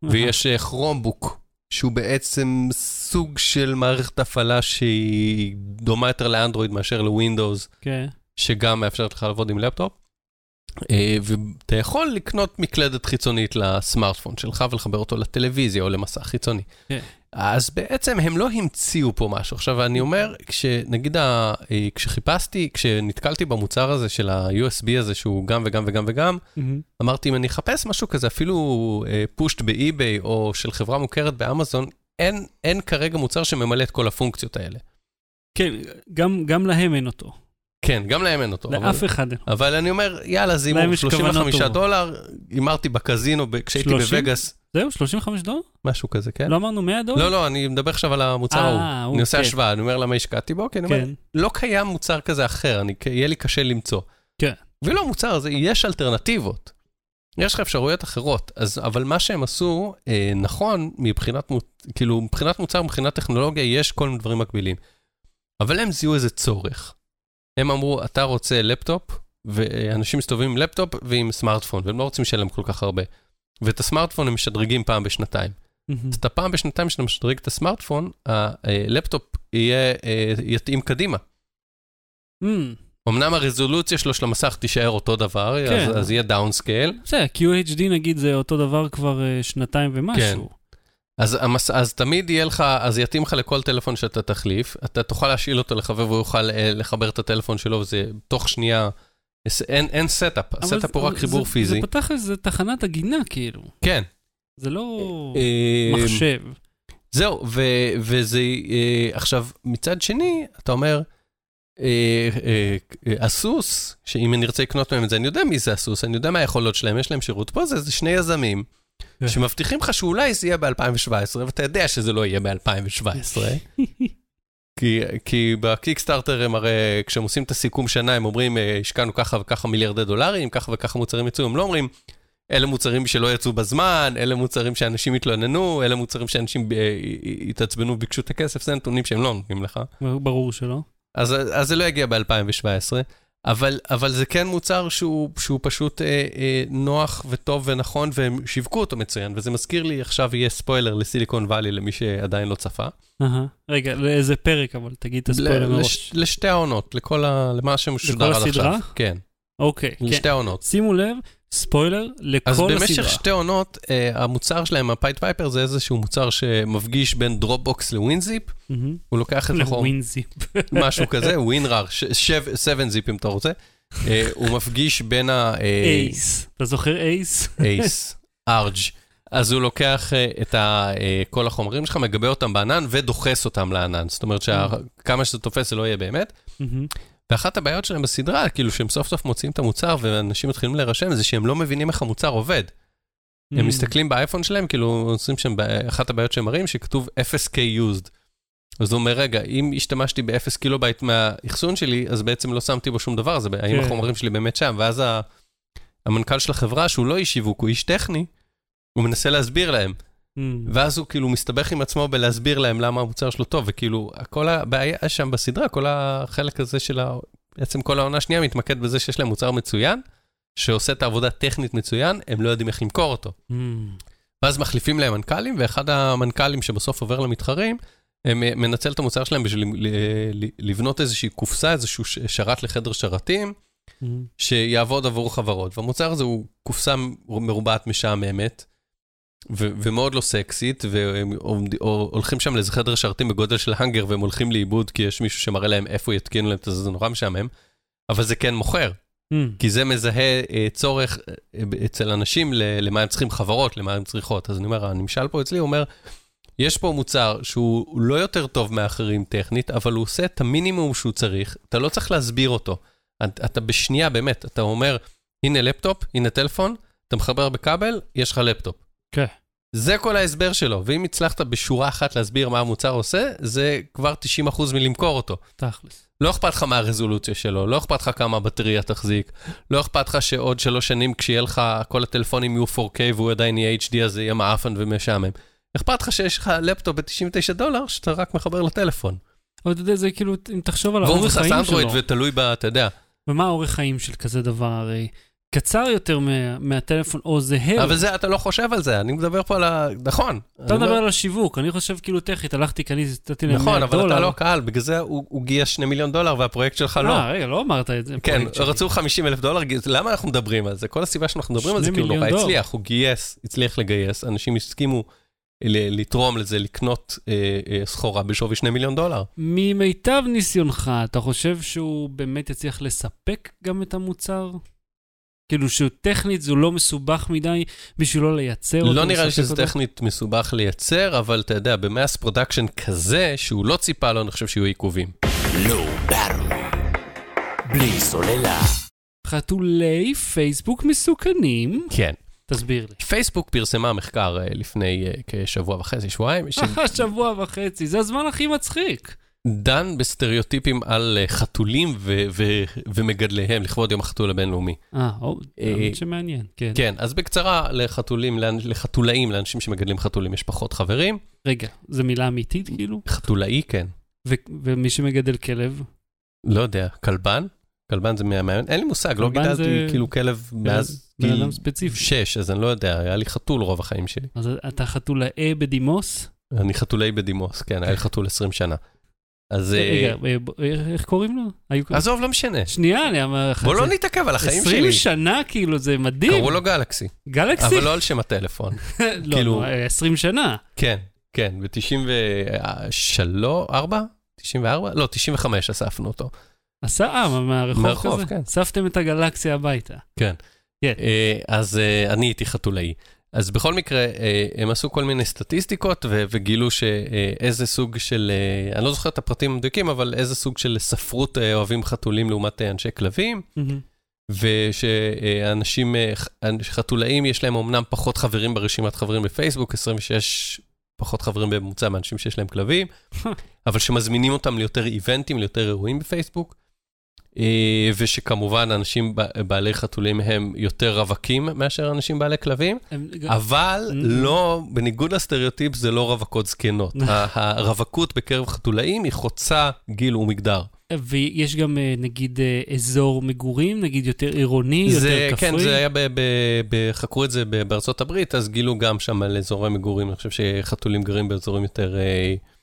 ויש כרומבוק, שהוא בעצם סוג של מערכת הפעלה שהיא דומה יותר לאנדרואיד מאשר לווינדוס, כן. שגם מאפשרת לך לעבוד עם לפטופ. אה, ואתה יכול לקנות מקלדת חיצונית לסמארטפון שלך ולחבר אותו לטלוויזיה או למסך חיצוני. אז בעצם הם לא המציאו פה משהו. עכשיו, אני אומר, כשנגיד, ה- אה, כשחיפשתי, כשנתקלתי במוצר הזה של ה-USB הזה, שהוא גם וגם וגם וגם, מהמם. אמרתי, אם אני אחפש משהו כזה, אפילו פושט באי-ביי או של חברה מוכרת באמזון, אין, אין כרגע מוצר שממלא את כל הפונקציות האלה. כן, גם, גם להם אין אותו. כן, גם להם אין אותו. לאף אבל, אחד. אבל אני אומר, יאללה, יש כוונות 35 טובות. דולר, הימרתי בקזינו ב- כשהייתי 30? בווגאס, זהו, 35 דולר? משהו כזה, כן? לא אמרנו 100 דולר? לא, לא, אני מדבר עכשיו על המוצר ההוא. הוא, אני עושה. השוואה, אני אומר למה השקעתי בו, כי אני אומר, כן. לא קיים מוצר כזה אחר, אני, יהיה לי קשה למצוא. כן. ואילו המוצר הזה, יש אלטרנטיבות. יש לך אפשרויות אחרות, אז, אבל מה שהם עשו, אה, נכון, מבחינת, כאילו, מבחינת מוצר, מבחינת טכנולוגיה, יש כל מיני דברים מקבילים. אבל הם זיהו איזה צורך. הם אמרו, אתה רוצה לפטופ, ואנשים מסתובבים עם לפטופ ועם סמארטפון, והם לא רוצים לשלם כל כך הרבה. ואת הסמארטפון הם משדרגים פעם בשנתיים. אז אתה פעם בשנתיים שאתה משדרג את הסמארטפון, הלפטופ יהיה, אה, יתאים קדימה. אמנם הרזולוציה שלו של המסך תישאר אותו דבר, כן. אז, אז יהיה downscale. בסדר, QHD נגיד זה אותו דבר כבר אה, שנתיים ומשהו. אז, המס... אז תמיד יהיה לך, אז יתאים לך לכל טלפון שאתה תחליף, אתה תוכל להשאיל אותו לחבר והוא יוכל אה, לחבר את הטלפון שלו, וזה תוך שנייה, אין, אין setup, ה setup הוא זה- רק חיבור זה- פיזי. זה פתח איזה תחנת עגינה כאילו. כן. זה לא אה, מחשב. זהו, ו, וזה, אה, עכשיו, מצד שני, אתה אומר, אה, אה, אה, הסוס, שאם אני ארצה לקנות מהם את זה, אני יודע מי זה הסוס, אני יודע מה היכולות שלהם, יש להם שירות. פה זה, זה שני יזמים, כן. שמבטיחים לך שאולי זה יהיה ב-2017, ואתה יודע שזה לא יהיה ב-2017. כי, כי בקיקסטארטר הם הרי, כשהם עושים את הסיכום שנה, הם אומרים, אה, השקענו ככה וככה מיליארדי דולרים, ככה וככה מוצרים יצאו, הם לא אומרים, אלה מוצרים שלא יצאו בזמן, אלה מוצרים שאנשים התלוננו, אלה מוצרים שאנשים אה, התעצבנו וביקשו את הכסף, זה נתונים שהם לא נותנים לך. ברור שלא. אז, אז זה לא יגיע ב-2017, אבל, אבל זה כן מוצר שהוא, שהוא פשוט אה, אה, נוח וטוב ונכון, והם שיווקו אותו מצוין, וזה מזכיר לי, עכשיו יהיה ספוילר לסיליקון וואלי למי שעדיין לא צפה. אהה. רגע, לאיזה פרק אבל, תגיד את הספוילר ל- מראש. לש, לשתי העונות, לכל ה... למה שמשודר לכל עד עכשיו. הסדרה? כן, אוקיי, כן. לשתי העונות. שימו לב, ספוילר לכל אז הסדרה. במשך שתי עונות, אה, המוצר שלהם, ה Pied Piper, זה איזשהו מוצר שמפגיש בין Dropbox ל WinZip, מהמם. הוא לוקח את החור, ל WinZip. משהו כזה, WinRAR, 7 Zip אם אתה רוצה, אה, הוא מפגיש בין ה... אה, אייס. אתה זוכר אייס? אייס. ARJ. אז הוא לוקח אה, את ה, אה, כל החומרים שלך, מגבה אותם בענן ודוחס אותם לענן. זאת אומרת שכמה שזה תופס זה לא יהיה באמת. מהמם. ואחת הבעיות שלהם בסדרה, כאילו שהם סוף סוף מוציאים את המוצר ואנשים מתחילים להירשם, זה שהם לא מבינים איך המוצר עובד. הם מסתכלים באייפון שלהם, כאילו עושים שם, אחת הבעיות שהם מראים, שכתוב 0K used. אז הוא אומר, רגע, אם השתמשתי ב-0 קילובייט מהאחסון שלי, אז בעצם לא שמתי בו שום דבר, אז האם כן. החומרים שלי באמת שם? ואז המנכ"ל של החברה, שהוא לא איש שיווק, הוא איש טכני, הוא מנסה להסביר להם. מהמם. ואז הוא כאילו מסתבך עם עצמו בלהסביר להם למה המוצר שלו טוב, וכאילו, כל הבעיה שם בסדרה, כל החלק הזה של ה... בעצם כל העונה השנייה מתמקד בזה שיש להם מוצר מצוין, שעושה את העבודה טכנית מצוין, הם לא יודעים איך למכור אותו. מהמם. ואז מחליפים להם מנכ"לים, ואחד המנכ"לים שבסוף עובר למתחרים, הם אה, מנצל את המוצר שלהם בשביל לבנות איזושהי קופסה, איזשהו שרת לחדר שרתים, מהמם. שיעבוד עבור חברות. והמוצר הזה הוא קופסה מרובעת משעממת, ומאוד לא סקסית, והם הולכים שם לאיזה חדר שרתים בגודל של האנגר, והם הולכים לאיבוד כי יש מישהו שמראה להם איפה יתקינו להם את זה, זה נורא משעמם, אבל זה כן מוכר. מהמם. כי זה מזהה אה, צורך אה, אצל אנשים למה הם צריכים חברות, למה הם צריכות. אז אני אומר, הנמשל פה אצלי, אומר, יש פה מוצר שהוא לא יותר טוב מאחרים טכנית, אבל הוא עושה את המינימום שהוא צריך, אתה לא צריך להסביר אותו. אתה, אתה בשנייה, באמת, אתה אומר, הנה לפטופ, הנה טלפון, אתה מחבר בכבל, יש לך לפטופ. כן. זה כל ההסבר שלו, ואם הצלחת בשורה אחת להסביר מה המוצר עושה, זה כבר 90% מלמכור אותו. תכלס. לא אכפת לך מהרזולוציה שלו, לא אכפת לך כמה הבטריה תחזיק, לא אכפת לך שעוד שלוש שנים כשיהיה לך, כל הטלפונים יהיו 4K והוא עדיין יהיה HD, אז זה יהיה מעפן ומשעמם. אכפת לך שיש לך לפטופ ב-99 דולר שאתה רק מחבר לטלפון. אבל אתה יודע, זה כאילו, אם תחשוב על והוא האורך מבוסס חיים אנדרואיד שלו, ותלוי ב... אתה יודע. ומה האורך חיים של כזה דבר הרי? קצר יותר מה- מהטלפון, או זהה. אבל זה, אתה לא חושב על זה, אני מדבר פה על ה... נכון. אתה מדבר על השיווק, אני חושב כאילו טכנית, הלכתי, קניתי, נתתי להם 100 דולר. נכון, אבל אתה לא הקהל, בגלל זה הוא הוא גייס 2 מיליון דולר והפרויקט שלך לא. אה, רגע, לא אמרת את זה. כן. רצו 50 אלף דולר, למה אנחנו מדברים על זה? כל הסיבה שאנחנו מדברים על זה, כי הוא נורא מיליון דולר. הצליח, הוא גייס, הצליח לגייס, אנשים הסכימו ל- לתרום לזה, לקנות אה, אה, סחורה בשווי 2 מיליון דולר. ממיטב ניסיונך, אתה חושב שהוא באמת יצליח לספק גם את המוצר? כאילו שהוא טכנית, זה לא מסובך מדי בשבילו לייצר אותו? לא נראה לי שזה? טכנית מסובך לייצר, אבל אתה יודע, ב mass production כזה, שהוא לא ציפה לו, אני חושב שיהיו עיכובים. Low Battery. בלי סוללה. חתולי פייסבוק מסוכנים? כן. תסביר לי. פייסבוק פרסמה מחקר אה, לפני אה, כשבוע וחצי, שבועיים, שבוע וחצי, זה הזמן הכי מצחיק. שדן בסטריאוטיפים על אה, חתולים ו- ו- ומגדליהם לכבוד יום החתול הבינלאומי. אה, אה, האמת שמעניין, כן. כן, אז בקצרה, לחתולים, לחתולאים, לאנשים שמגדלים חתולים, יש פחות חברים. רגע, זו מילה אמיתית כאילו? חתולאי, כן. ו- ומי שמגדל כלב? לא יודע, כלבן? כלבן זה מהמעניין? אין לי מושג, לא גידלתי זה- כאילו כלב מאז גיל. שש, אז אני לא יודע, היה לי חתול רוב החיים שלי. אז אתה חתולאי בדימוס? אני חתולאי בדימוס, כן, היה לי חתול 20 שנה. אז אה, רגע, אה, אה, איך קוראים לו? עזוב, לא משנה. שנייה, אני אומר לך... בוא לא נתעכב על החיים 20 שלי. שנה, כאילו, זה מדהים. קראו לו גלקסי, גלקסי? אבל לא על שם הטלפון. לא, כאילו- לא, 20 שנה. כן, כן, ב-93, 4? 94? לא, 95 אספנו אותו. עשה, מה- מהרחוב מהרחוב, כזה? כן. אספתם את הגלקסיה הביתה. כן. כן. אז אני הייתי חתולאי. אז בכל מקרה, אה, הם עשו כל מיני סטטיסטיקות וגילו שאיזה סוג של, אה, אני לא זוכר את הפרטים המדויקים, אבל איזה סוג של ספרות אה, אוהבים חתולים לעומת אנשי כלבים, מהמם. ושאנשים, חתולאים יש להם אמנם פחות חברים ברשימת חברים בפייסבוק, 26 פחות חברים בממוצע מאנשים שיש להם כלבים, אבל שמזמינים אותם ליותר איבנטים, ליותר אירועים בפייסבוק. אה, ושכמובן אנשים בעלי חתולים הם יותר רווקים מאשר אנשים בעלי כלבים, אבל Mm. לא, בניגוד לסטריאוטיפ זה לא רווקות זקנות. הרווקות בקרב חתולאים היא חוצה גיל ומגדר. ויש גם, אה, נגיד, אה, אזור מגורים, נגיד יותר עירוני, זה, יותר כפרי. כן, זה היה, ב, ב, ב, חקרו את זה בארצות הברית, אז גילו גם שם על אזורי מגורים, אני חושב שחתולים גרים באזורים יותר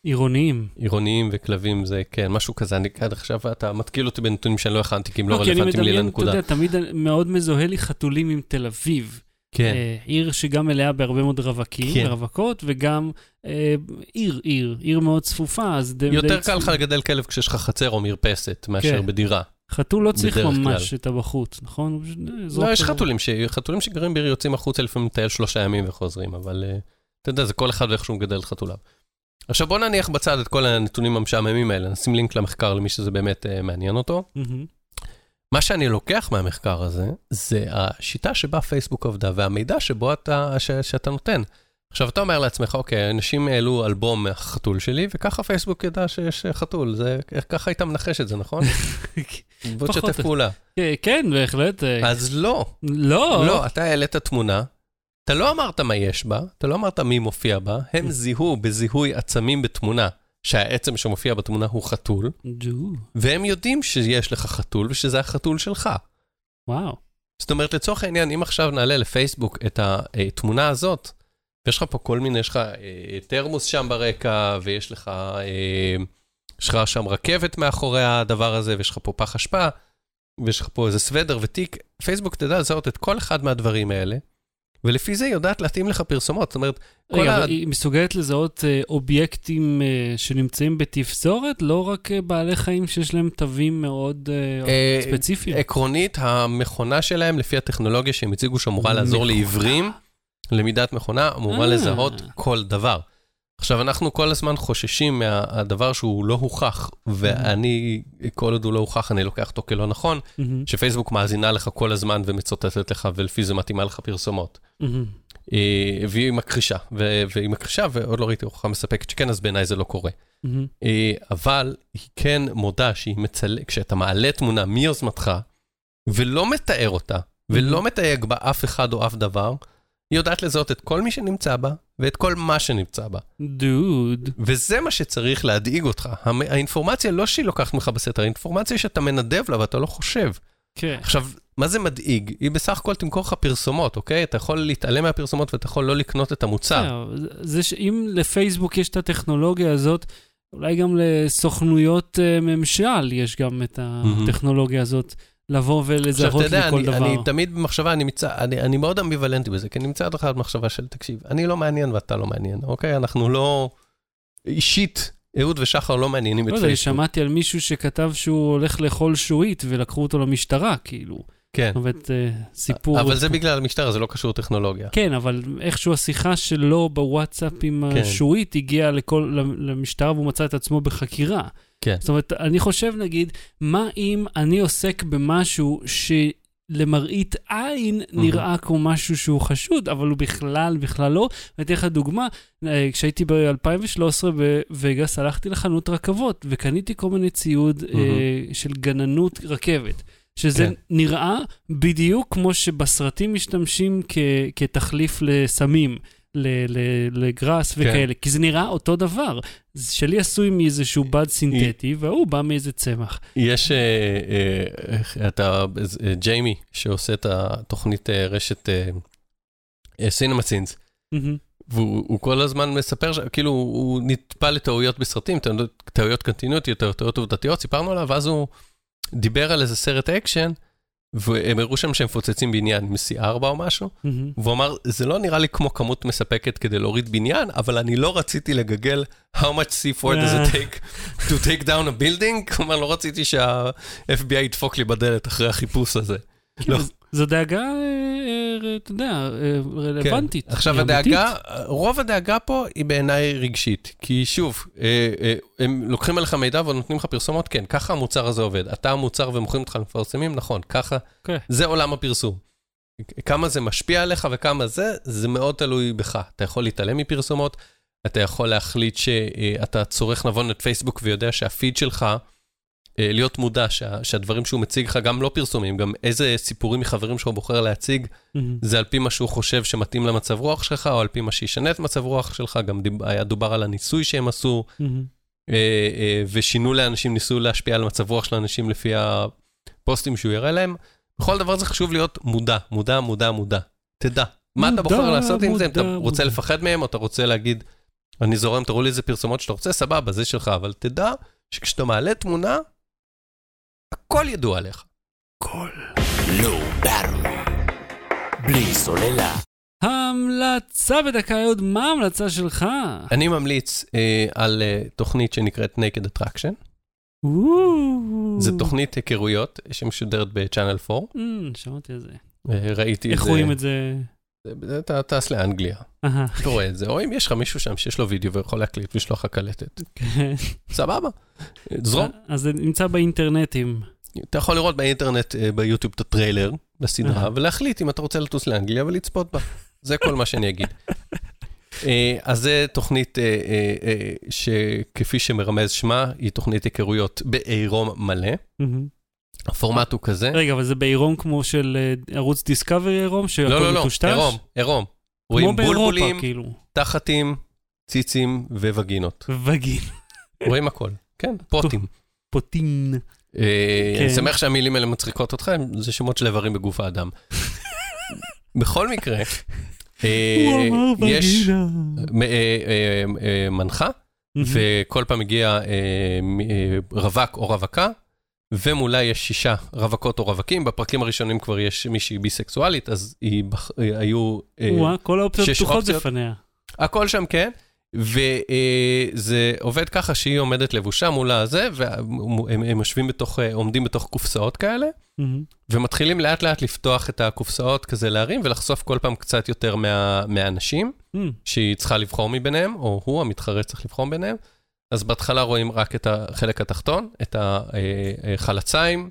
עירוניים. עירוניים וכלבים זה, כן, משהו כזה. אני עד עכשיו, אתה מתקיל אותי בנתונים שאני לא הכנתי, כי הם לא אני רלוונטיים לי לנקודה. אתה יודע, תמיד מאוד מזוהה לי חתולים עם תל אביב. כן, אה, עיר שגם מלאה בהרבה מאוד רווקים כן. ורווקות, וגם אה, עיר, עיר, עיר מאוד צפופה, אז די... יותר די קל לך. לגדל כלב כשיש לך חצר או מרפסת, מאשר כן. בדירה. חתול לא צריך ממש כלל. את הבחוץ, נכון? אה, לא, יש. חתולים, ש... חתולים שגרים בעיר יוצאים החוצה לפעמים לטייל שלושה ימים וחוזרים, אבל uh, אתה יודע, זה כל אחד ואיך שהוא מגדל את חתוליו. עכשיו בוא נניח בצד את כל הנתונים המשעממים האלה, נשים לינק למחקר למי שזה באמת uh, מעניין אותו. מהמם. מה שאני לוקח מהמחקר הזה, זה השיטה שבה פייסבוק עבדה והמידע שבו אתה, ש, שאתה נותן. עכשיו, אתה אומר לעצמך, אוקיי, אנשים העלו אלבום מהחתול שלי, וככה פייסבוק ידע שיש חתול. זה, ככה היית מנחש את זה, נכון? בוא. תשתף פעולה. כן, כן, בהחלט. אה, אז לא, לא. לא, אתה העלית תמונה, אתה לא אמרת מה יש בה, אתה לא אמרת מי מופיע בה, הם זיהו בזיהוי עצמים בתמונה, שהעצם שמופיע בתמונה הוא חתול, והם יודעים שיש לך חתול ושזה החתול שלך. וואו. זאת אומרת, לצורך העניין, אם עכשיו נעלה לפייסבוק את התמונה הזאת, ויש לך פה כל מיני, יש לך אה, תרמוס שם ברקע, ויש לך, אה, יש לך שם רכבת מאחורי הדבר הזה, ויש לך פה פח אשפה, ויש לך פה איזה סוודר ותיק, פייסבוק תדע לזהות את כל אחד מהדברים האלה, ולפי זה היא יודעת להתאים לך פרסומות. זאת אומרת, כל רגע, ה... אבל היא מסוגלת לזהות אה, אובייקטים אה, שנמצאים בתפזורת, לא רק אה, בעלי חיים שיש להם תווים מאוד אה, אה, ספציפיים. עקרונית, המכונה שלהם, לפי הטכנולוגיה שהם הציגו, שאמורה לעזור. לעיוורים, למידת מכונה, אמורה אה. לזהות כל דבר. עכשיו, אנחנו כל הזמן חוששים מהדבר שהוא לא הוכח, ואני, כל עוד הוא לא הוכח, אני לוקח אותו כלא נכון, שפייסבוק מאזינה לך כל הזמן ומצוטטת לך, ולפי זה מתאימה לך פרסומות. אה, והיא מכחישה, והיא מכחישה, ועוד לא ראיתי הוכחה מספקת שכן, אז בעיניי זה לא קורה. אה, אבל היא כן מודה שהיא מצלמת, כשאתה מעלה תמונה מיוזמתך, ולא מתאר אותה, ולא מתייג בה אף אחד או אף דבר, היא יודעת לזהות את כל מי שנמצא בה, ואת כל מה שנמצא בה. דוד. וזה מה שצריך להדאיג אותך. המ- האינפורמציה לא שהיא לוקחת ממך בסתר, האינפורמציה שאתה מנדב לה ואתה לא חושב. כן. עכשיו, מה זה מדאיג? היא בסך הכל תמכור לך פרסומות, אוקיי? אתה יכול להתעלם מהפרסומות ואתה יכול לא לקנות את המוצר. בסדר, זה שאם לפייסבוק יש את הטכנולוגיה הזאת, אולי גם לסוכנויות אה, ממשל יש גם את הטכנולוגיה הזאת, לבוא ולזהות לכל אני, דבר. אני תמיד במחשבה, אני, מצ... אני, אני מאוד אמביוולנטי בזה, כי אני מצד אחד במחשבה של, תקשיב, אני לא מעניין ואתה לא מעניין, אוקיי? אנחנו לא... אישית, אהוד ושחר לא מעניינים את לא יודע, פייסבוק. שמעתי על מישהו שכתב שהוא הולך לאכול שועית ולקחו אותו למשטרה, כאילו. כן, זאת אומרת, אה, סיפור... אבל זה בגלל המשטר, זה לא קשור לטכנולוגיה. כן, אבל איכשהו השיחה שלו בוואטסאפ עם כן. השועית הגיעה לכל, למשטרה והוא מצא את עצמו בחקירה. כן. זאת אומרת, אני חושב, נגיד, מה אם אני עוסק במשהו שלמראית עין נראה כמו משהו שהוא חשוד, אבל הוא בכלל, בכלל לא. אני אתן לך דוגמה, אה, כשהייתי ב-2013 בווגאס, הלכתי לחנות רכבות וקניתי כל מיני ציוד אה, של גננות רכבת. שזה כן. נראה בדיוק כמו שבסרטים משתמשים כ- כתחליף לסמים, לגראס כן. וכאלה, כי זה נראה אותו דבר. שלי עשוי מאיזשהו בד סינתטי, וההוא בא מאיזה צמח. יש אה, אה, את ה... אה, ג'יימי, שעושה את התוכנית אה, רשת סינמה סינס. והוא הוא כל הזמן מספר, ש- כאילו, הוא נטפל לטעויות בסרטים, טעויות- טעויות קונטיניוטיות, טעויות עובדתיות, סיפרנו עליו, ואז הוא דיבר על איזה סרט אקשן, והם הראו שם שהם מפוצצים בניין עם C4 או משהו, מהמם. והוא אמר, זה לא נראה לי כמו כמות מספקת כדי להוריד בניין, אבל אני לא רציתי לגגל how much C4 does it take to take down a building, כלומר, לא רציתי שה-FBI ידפוק לי בדלת אחרי החיפוש הזה. לא. זו דאגה, אה, אה, אתה יודע, אה, רלוונטית. כן. עכשיו. הדאגה, רוב הדאגה פה היא בעיניי רגשית. כי שוב, הם לוקחים עליך מידע ונותנים לך פרסומות, כן, ככה המוצר הזה עובד. אתה המוצר ומוכרים אותך למפרסמים, נכון, ככה, כן. זה עולם הפרסום. כמה זה משפיע עליך וכמה זה, זה מאוד תלוי בך. אתה יכול להתעלם מפרסומות, אתה יכול להחליט שאתה צורך נבון את פייסבוק ויודע שהפיד שלך, להיות מודע שה, שהדברים שהוא מציג לך, גם לא פרסומים, גם איזה סיפורים מחברים שהוא בוחר להציג, מהמם. זה על פי מה שהוא חושב שמתאים למצב רוח שלך, או על פי מה שישנה את מצב רוח שלך, גם דיב, היה דובר על הניסוי שהם עשו, מהמם. אה, אה, ושינו לאנשים, ניסו להשפיע על מצב רוח של האנשים לפי הפוסטים שהוא יראה להם. בכל דבר זה חשוב להיות מודע, מודע, מודע, מודע. תדע. מה אתה בוחר לעשות עם זה? אם אתה רוצה. לפחד מהם, או אתה רוצה להגיד, אני זורם, תראו לי איזה פרסומות שאתה רוצה, סבבה, זה שלך, אבל תדע שכשאתה מעלה תמונה, הכל ידוע עליך. לואו ברור. בלי סוללה. המלצה בדקה, אהוד, מה ההמלצה שלך? אני ממליץ אה, על אה, תוכנית שנקראת Naked Attraction. זה תוכנית היכרויות שמשודרת בצ'אנל 4. אמ, שמעתי על זה. אה, ראיתי את איך זה. רואים את זה? אתה טס לאנגליה, אתה רואה את זה, או אם יש לך מישהו שם שיש לו וידאו ויכול להקליט ולשלוח לך קלטת. כן. סבבה. זרום. אז זה נמצא באינטרנטים. אתה יכול לראות באינטרנט, אה, ביוטיוב, את הטריילר לסדרה. ולהחליט אם אתה רוצה לטוס לאנגליה ולצפות בה. זה כל מה שאני אגיד. אה, אז זה תוכנית אה, שכפי שמרמז שמה, היא תוכנית היכרויות בעירום מלא. הפורמט הוא כזה. רגע, אבל זה בעירום כמו של ערוץ דיסקאברי עירום? לא, לא, לא? עירום, עירום. רואים בולבולים, כאילו. תחתים, ציצים ווגינות. וגין. רואים הכל. כן, פוטים. פוטין. אה, כן. אני שמח שהמילים האלה מצחיקות אותך, זה שמות של איברים בגוף האדם. בכל מקרה, אה, יש אה, מנחה, וכל פעם מגיע רווק או רווקה, ומולה יש שישה רווקות או רווקים. בפרקים הראשונים כבר יש מישהי ביסקסואלית, אז היא היו... אה, וואה, כל האופציות שש פתוחות אופציות. בפניה. הכל שם כן, וזה עובד ככה שהיא עומדת לבושה מול הזה, והם הם יושבים בתוך, אה, עומדים בתוך קופסאות כאלה, מהמם. ומתחילים לאט לאט לפתוח את הקופסאות כזה להרים, ולחשוף כל פעם קצת יותר מה, מהאנשים מהמם. שהיא צריכה לבחור מבניהם, או הוא, המתחרה, צריך לבחור ביניהם. אז בהתחלה רואים רק את החלק התחתון, את החלציים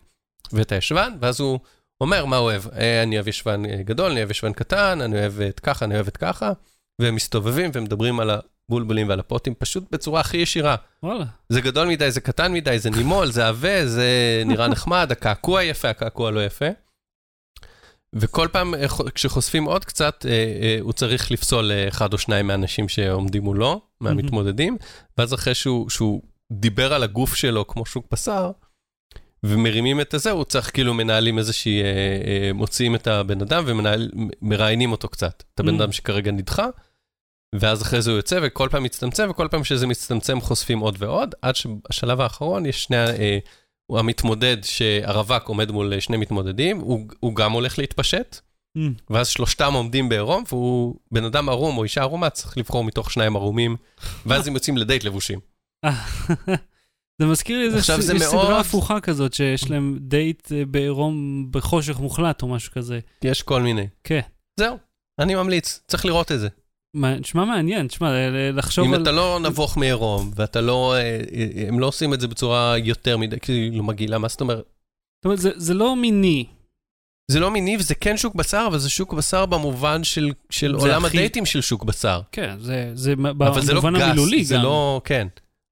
ואת הישבן, ואז הוא אומר מה הוא אוהב. אה, אני אוהב ישבן אה, גדול, אני אוהב ישבן קטן, אני אוהב את ככה, אני אוהב את ככה, והם מסתובבים ומדברים על הבולבולים ועל הפוטים, פשוט בצורה הכי ישירה. וואלה. זה גדול מדי, זה קטן מדי, זה נימול, זה עבה, זה נראה נחמד, הקעקוע יפה, הקעקוע לא יפה. וכל פעם אה, כשחושפים עוד קצת, אה, אה, הוא צריך לפסול אחד או שניים מהאנשים שעומדים מולו, מהמתמודדים, ואז אחרי שהוא, שהוא דיבר על הגוף שלו כמו שוק בשר, ומרימים את הזה, הוא צריך כאילו מנהלים איזושהי, מוציאים את הבן אדם ומראיינים אותו קצת, את הבן Mm. אדם שכרגע נדחה, ואז אחרי זה הוא יוצא, וכל פעם מצטמצם, וכל פעם שזה מצטמצם חושפים עוד ועוד, עד שבשלב האחרון יש שני, אה, הוא המתמודד שהרווק עומד מול אה, שני מתמודדים, הוא, הוא גם הולך להתפשט, מהמם. ואז שלושתם עומדים בעירום, והוא בן אדם ערום או אישה ערומה, צריך לבחור מתוך שניים ערומים, ואז הם יוצאים לדייט לבושים. אה, זה מזכיר לי איזה יש מאוד- סדרה הפוכה כזאת, שיש להם דייט אה, בעירום בחושך מוחלט או משהו כזה. יש כל מיני. כן. זהו, אני ממליץ, צריך לראות את זה. נשמע מעניין, תשמע, ל- ל- לחשוב אם על... אתה לא נבוך מעירום, ואתה לא, אה, אה, הם לא עושים את זה בצורה יותר מדי, כאילו מגעילה, מה זאת אומרת? זאת אומרת, זה- זה לא מיני. זה לא מיני וזה כן שוק בשר, אבל זה שוק בשר במובן של, של עולם הכי- הדייטים של שוק בשר. כן, זה- זה אבל זה לא במובן המילולי גס, זה גם. לא, כן.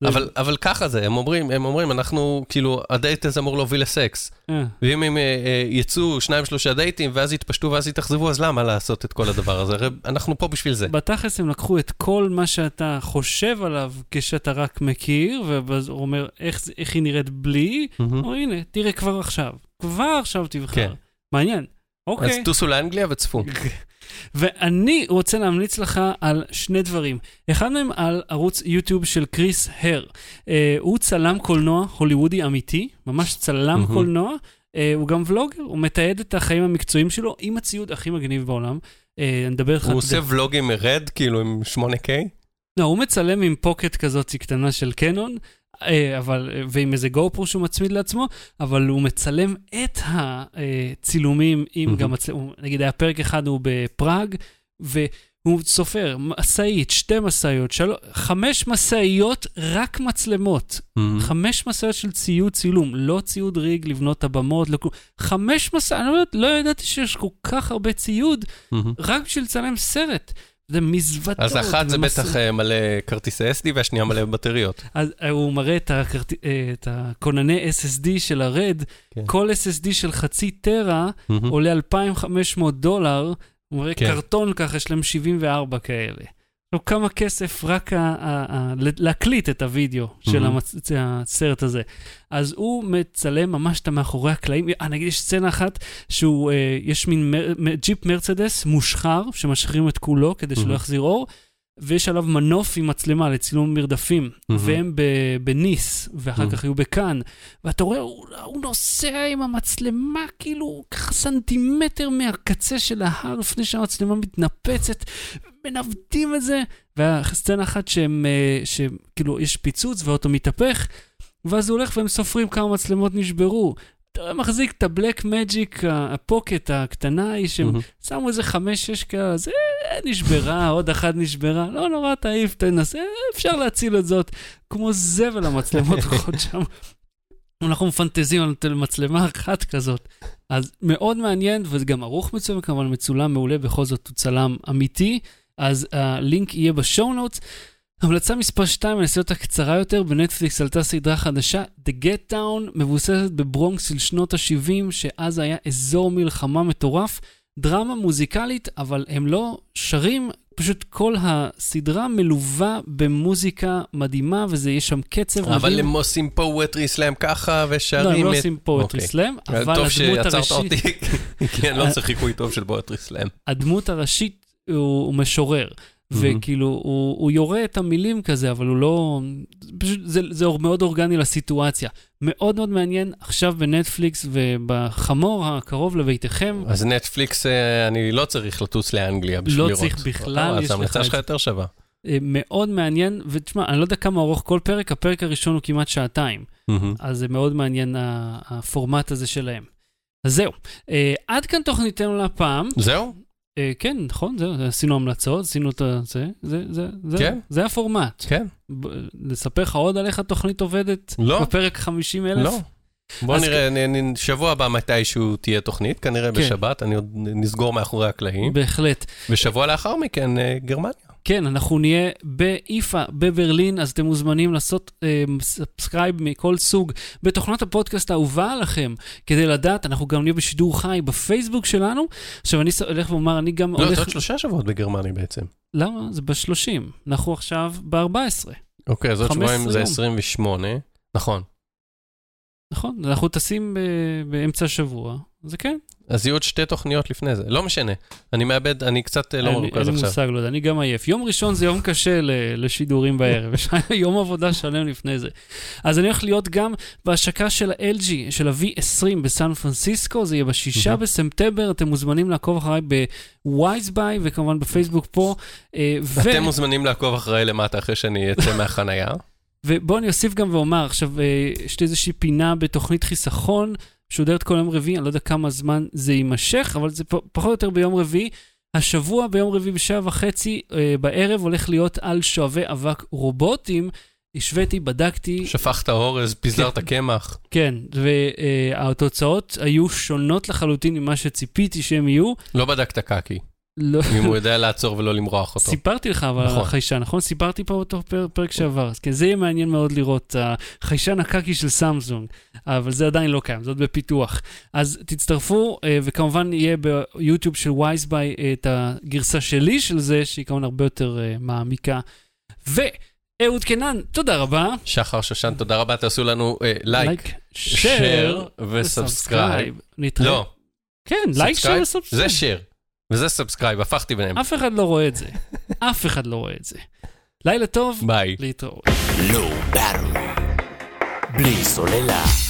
אבל, אבל ככה זה, הם אומרים, הם אומרים, אנחנו, כאילו, הדייט הזה אמור להוביל לסקס. אה, ואם הם אה, אה, יצאו שניים, שלושה דייטים, ואז יתפשטו ואז יתאכזבו, אז למה לעשות את כל הדבר הזה? הרי אנחנו פה בשביל זה. בתכלס הם לקחו את כל מה שאתה חושב עליו כשאתה רק מכיר, ואז הוא אומר איך איך היא נראית בלי. או הנה, תראה כבר עכשיו. כבר עכשיו כן. תבחר. מעניין. אז אוקיי. טוסו לאנגליה וצפו. ואני רוצה להמליץ לך על שני דברים. אחד מהם על ערוץ יוטיוב של קריס הר. אה, הוא צלם קולנוע הוליוודי אמיתי, ממש צלם מהמם. קולנוע. אה, הוא גם ולוגר, הוא מתעד את החיים המקצועיים שלו עם הציוד הכי מגניב בעולם. אה, אני מדבר איתך... הוא עושה יודע- ולוגים רד, כאילו עם 8K? לא, הוא מצלם עם פוקט כזאת קטנה של קנון, אבל, אה, ועם איזה גו פרו שהוא מצמיד לעצמו, אבל הוא מצלם את הצילומים עם. גם. הוא- נגיד היה פרק אחד הוא בפראג, והוא סופר, משאית, שתי משאיות, של... חמש משאיות, רק מצלמות. חמש משאיות של ציוד צילום, לא ציוד ריג לבנות את הבמות, לא כלום. חמש משאיות, לא, ידעתי שיש כל כך הרבה ציוד, מהמם. רק בשביל לצלם סרט. זה מזוודות. אז אחת זה ומס- בטח אה, מלא כרטיסי SD והשנייה מלא בטריות. אז אה, הוא מראה את, הכרט... אה, את הכונני SSD של הרד, כן. כל SSD של חצי טרה מהמם. עולה 2,500 דולר, הוא מראה כן. קרטון ככה, יש להם 74 כאלה. עכשיו, כמה כסף רק ה- ה- ה- להקליט את הוידאו של מהמם. המצ... הסרט הזה. אז הוא מצלם ממש את המאחורי הקלעים. אה, נגיד, יש סצנה אחת שהוא, אה, יש מין מר... ג'יפ מרצדס מושחר, שמשחררים את כולו כדי שלא מהמם. יחזיר אור, ויש עליו מנוף עם מצלמה לצילום מרדפים, מהמם. והם בניס, ואחר מהמם. כך היו בכאן, ואתה רואה, הוא, הוא נוסע עם המצלמה כאילו ככה סנטימטר מהקצה של ההר לפני שהמצלמה מתנפצת, מנווטים את זה, והסצנה אחת שהם, אה, שכאילו יש פיצוץ והאוטו מתהפך, ואז הוא הולך והם סופרים כמה מצלמות נשברו. אתה מחזיק את הבלק מג'יק, הפוקט הקטנה ההיא, שהם מהמם. שמו איזה חמש, שש כאלה, אז אה, נשברה, עוד אחת נשברה, לא נורא, תעיף, תנסה, אפשר להציל את זאת. כמו זבל המצלמות הולכות שם. אנחנו מפנטזים על מצלמה אחת כזאת. אז מאוד מעניין, וזה גם ערוך מצוין, כמובן מצולם מעולה, בכל זאת הוא צלם אמיתי. אז הלינק יהיה בשואו נוטס. המלצה מספר 2, אני אעשה אותה קצרה יותר, בנטפליקס עלתה סדרה חדשה, The Get Down, מבוססת בברונקס של שנות ה-70, שאז היה אזור מלחמה מטורף, דרמה מוזיקלית, אבל הם לא שרים, פשוט כל הסדרה מלווה במוזיקה מדהימה, וזה, יש שם קצב אבל הם עושים poetry slam ככה ושרים... לא, הם לא את- עושים poetry אוקיי. slam, אבל טוב הדמות הראשית, אותי, כי אני לא צריך חיקוי טוב של poetry slam. הדמות הראשית הוא משורר. מהמם. וכאילו, הוא, הוא יורה את המילים כזה, אבל הוא לא... פשוט, זה, זה מאוד אורגני לסיטואציה. מאוד מאוד מעניין, עכשיו בנטפליקס ובחמור הקרוב לביתכם, אז נטפליקס, אה, אני לא צריך לטוס לאנגליה בשביל לא לראות. צריך בכלל, אה, יש אז ההמלצה לך שלך יותר שווה. אה, מאוד מעניין, ותשמע, אני לא יודע כמה ארוך כל פרק, הפרק הראשון הוא כמעט שעתיים, מהמם. אז זה מאוד מעניין הפורמט הזה שלהם. אז זהו, עד כאן תוכניתנו להפעם. זהו? אה, כן, נכון, זהו, עשינו המלצות, עשינו את זה, זה, זה, זה, זה, כן. זה הפורמט. כן. ב- לספר לך עוד על איך התוכנית עובדת? לא. בפרק 50 אלף? לא. בוא נראה, נ- נ- שבוע הבא מתישהו תהיה תוכנית, כנראה כן. בשבת, אני עוד נסגור מאחורי הקלעים. בהחלט. ושבוע לאחר מכן, אה, גרמניה. כן, אנחנו נהיה באיפה בברלין, אז אתם מוזמנים לעשות אה, subscribe מכל סוג בתוכנת הפודקאסט האהובה עליכם, כדי לדעת, אנחנו גם נהיה בשידור חי בפייסבוק שלנו. עכשיו, אני הולך ואומר, אני גם לא, זה הולך... עוד שלושה שבועות בגרמניה בעצם. למה? זה ב-30. אנחנו עכשיו ב-14, אוקיי, אז עוד 15 שבועיים זה יום. 28. נכון. נכון? אנחנו טסים ב- באמצע השבוע, זה כן. אז יהיו עוד שתי תוכניות לפני זה. לא משנה. אני מאבד, אני קצת אה, לא מרוכז אין לי עכשיו. מושג, לא יודע, אני גם עייף. יום ראשון זה יום קשה לשידורים בערב, יש יום עבודה שלם לפני זה. אז אני הולך להיות גם בהשקה של ה-LG, של ה-V20 בסן פרנסיסקו, זה יהיה בשישה. בספטמבר, אתם מוזמנים לעקוב אחריי בווייזביי וכמובן בפייסבוק פה. אה, ו- אתם מוזמנים לעקוב אחריי למטה אחרי שאני אצא מהחנייה. ובואו אני אוסיף גם ואומר, עכשיו, אה, יש לי איזושהי פינה בתוכנית חיסכון, משודרת כל יום רביעי, אני לא יודע כמה זמן זה יימשך, אבל זה פחות או יותר ביום רביעי. השבוע ביום רביעי בשעה וחצי אה, בערב הולך להיות על שואבי אבק רובוטים. השוויתי, בדקתי, שפכת אורז, פיזרת קמח. כן, והתוצאות היו שונות לחלוטין ממה שציפיתי שהם יהיו. לא בדקת קקי, אם הוא יודע לעצור ולא למרוח אותו. סיפרתי לך אבל על נכון. החיישן, נכון? סיפרתי פה באותו פר, פרק שעבר. אז כן, זה יהיה מעניין מאוד לראות, החיישן הקקי של סמסונג, אבל זה עדיין לא קיים, עוד בפיתוח. אז תצטרפו, אה, וכמובן יהיה ביוטיוב של וייסביי אה, את הגרסה שלי של זה, שהיא כמובן הרבה יותר אה, מעמיקה. ואהוד קנן, תודה רבה. שחר שושן, תודה רבה, תעשו לנו אה, like, share ו subscribe. נתראה. לא, כן, like, share subscribe? ו subscribe. זה share, וזה subscribe, הפכתי ביניהם. אף אחד לא רואה את זה. אף אחד לא רואה את זה. לילה טוב, ביי. להתראות. בלי סוללה.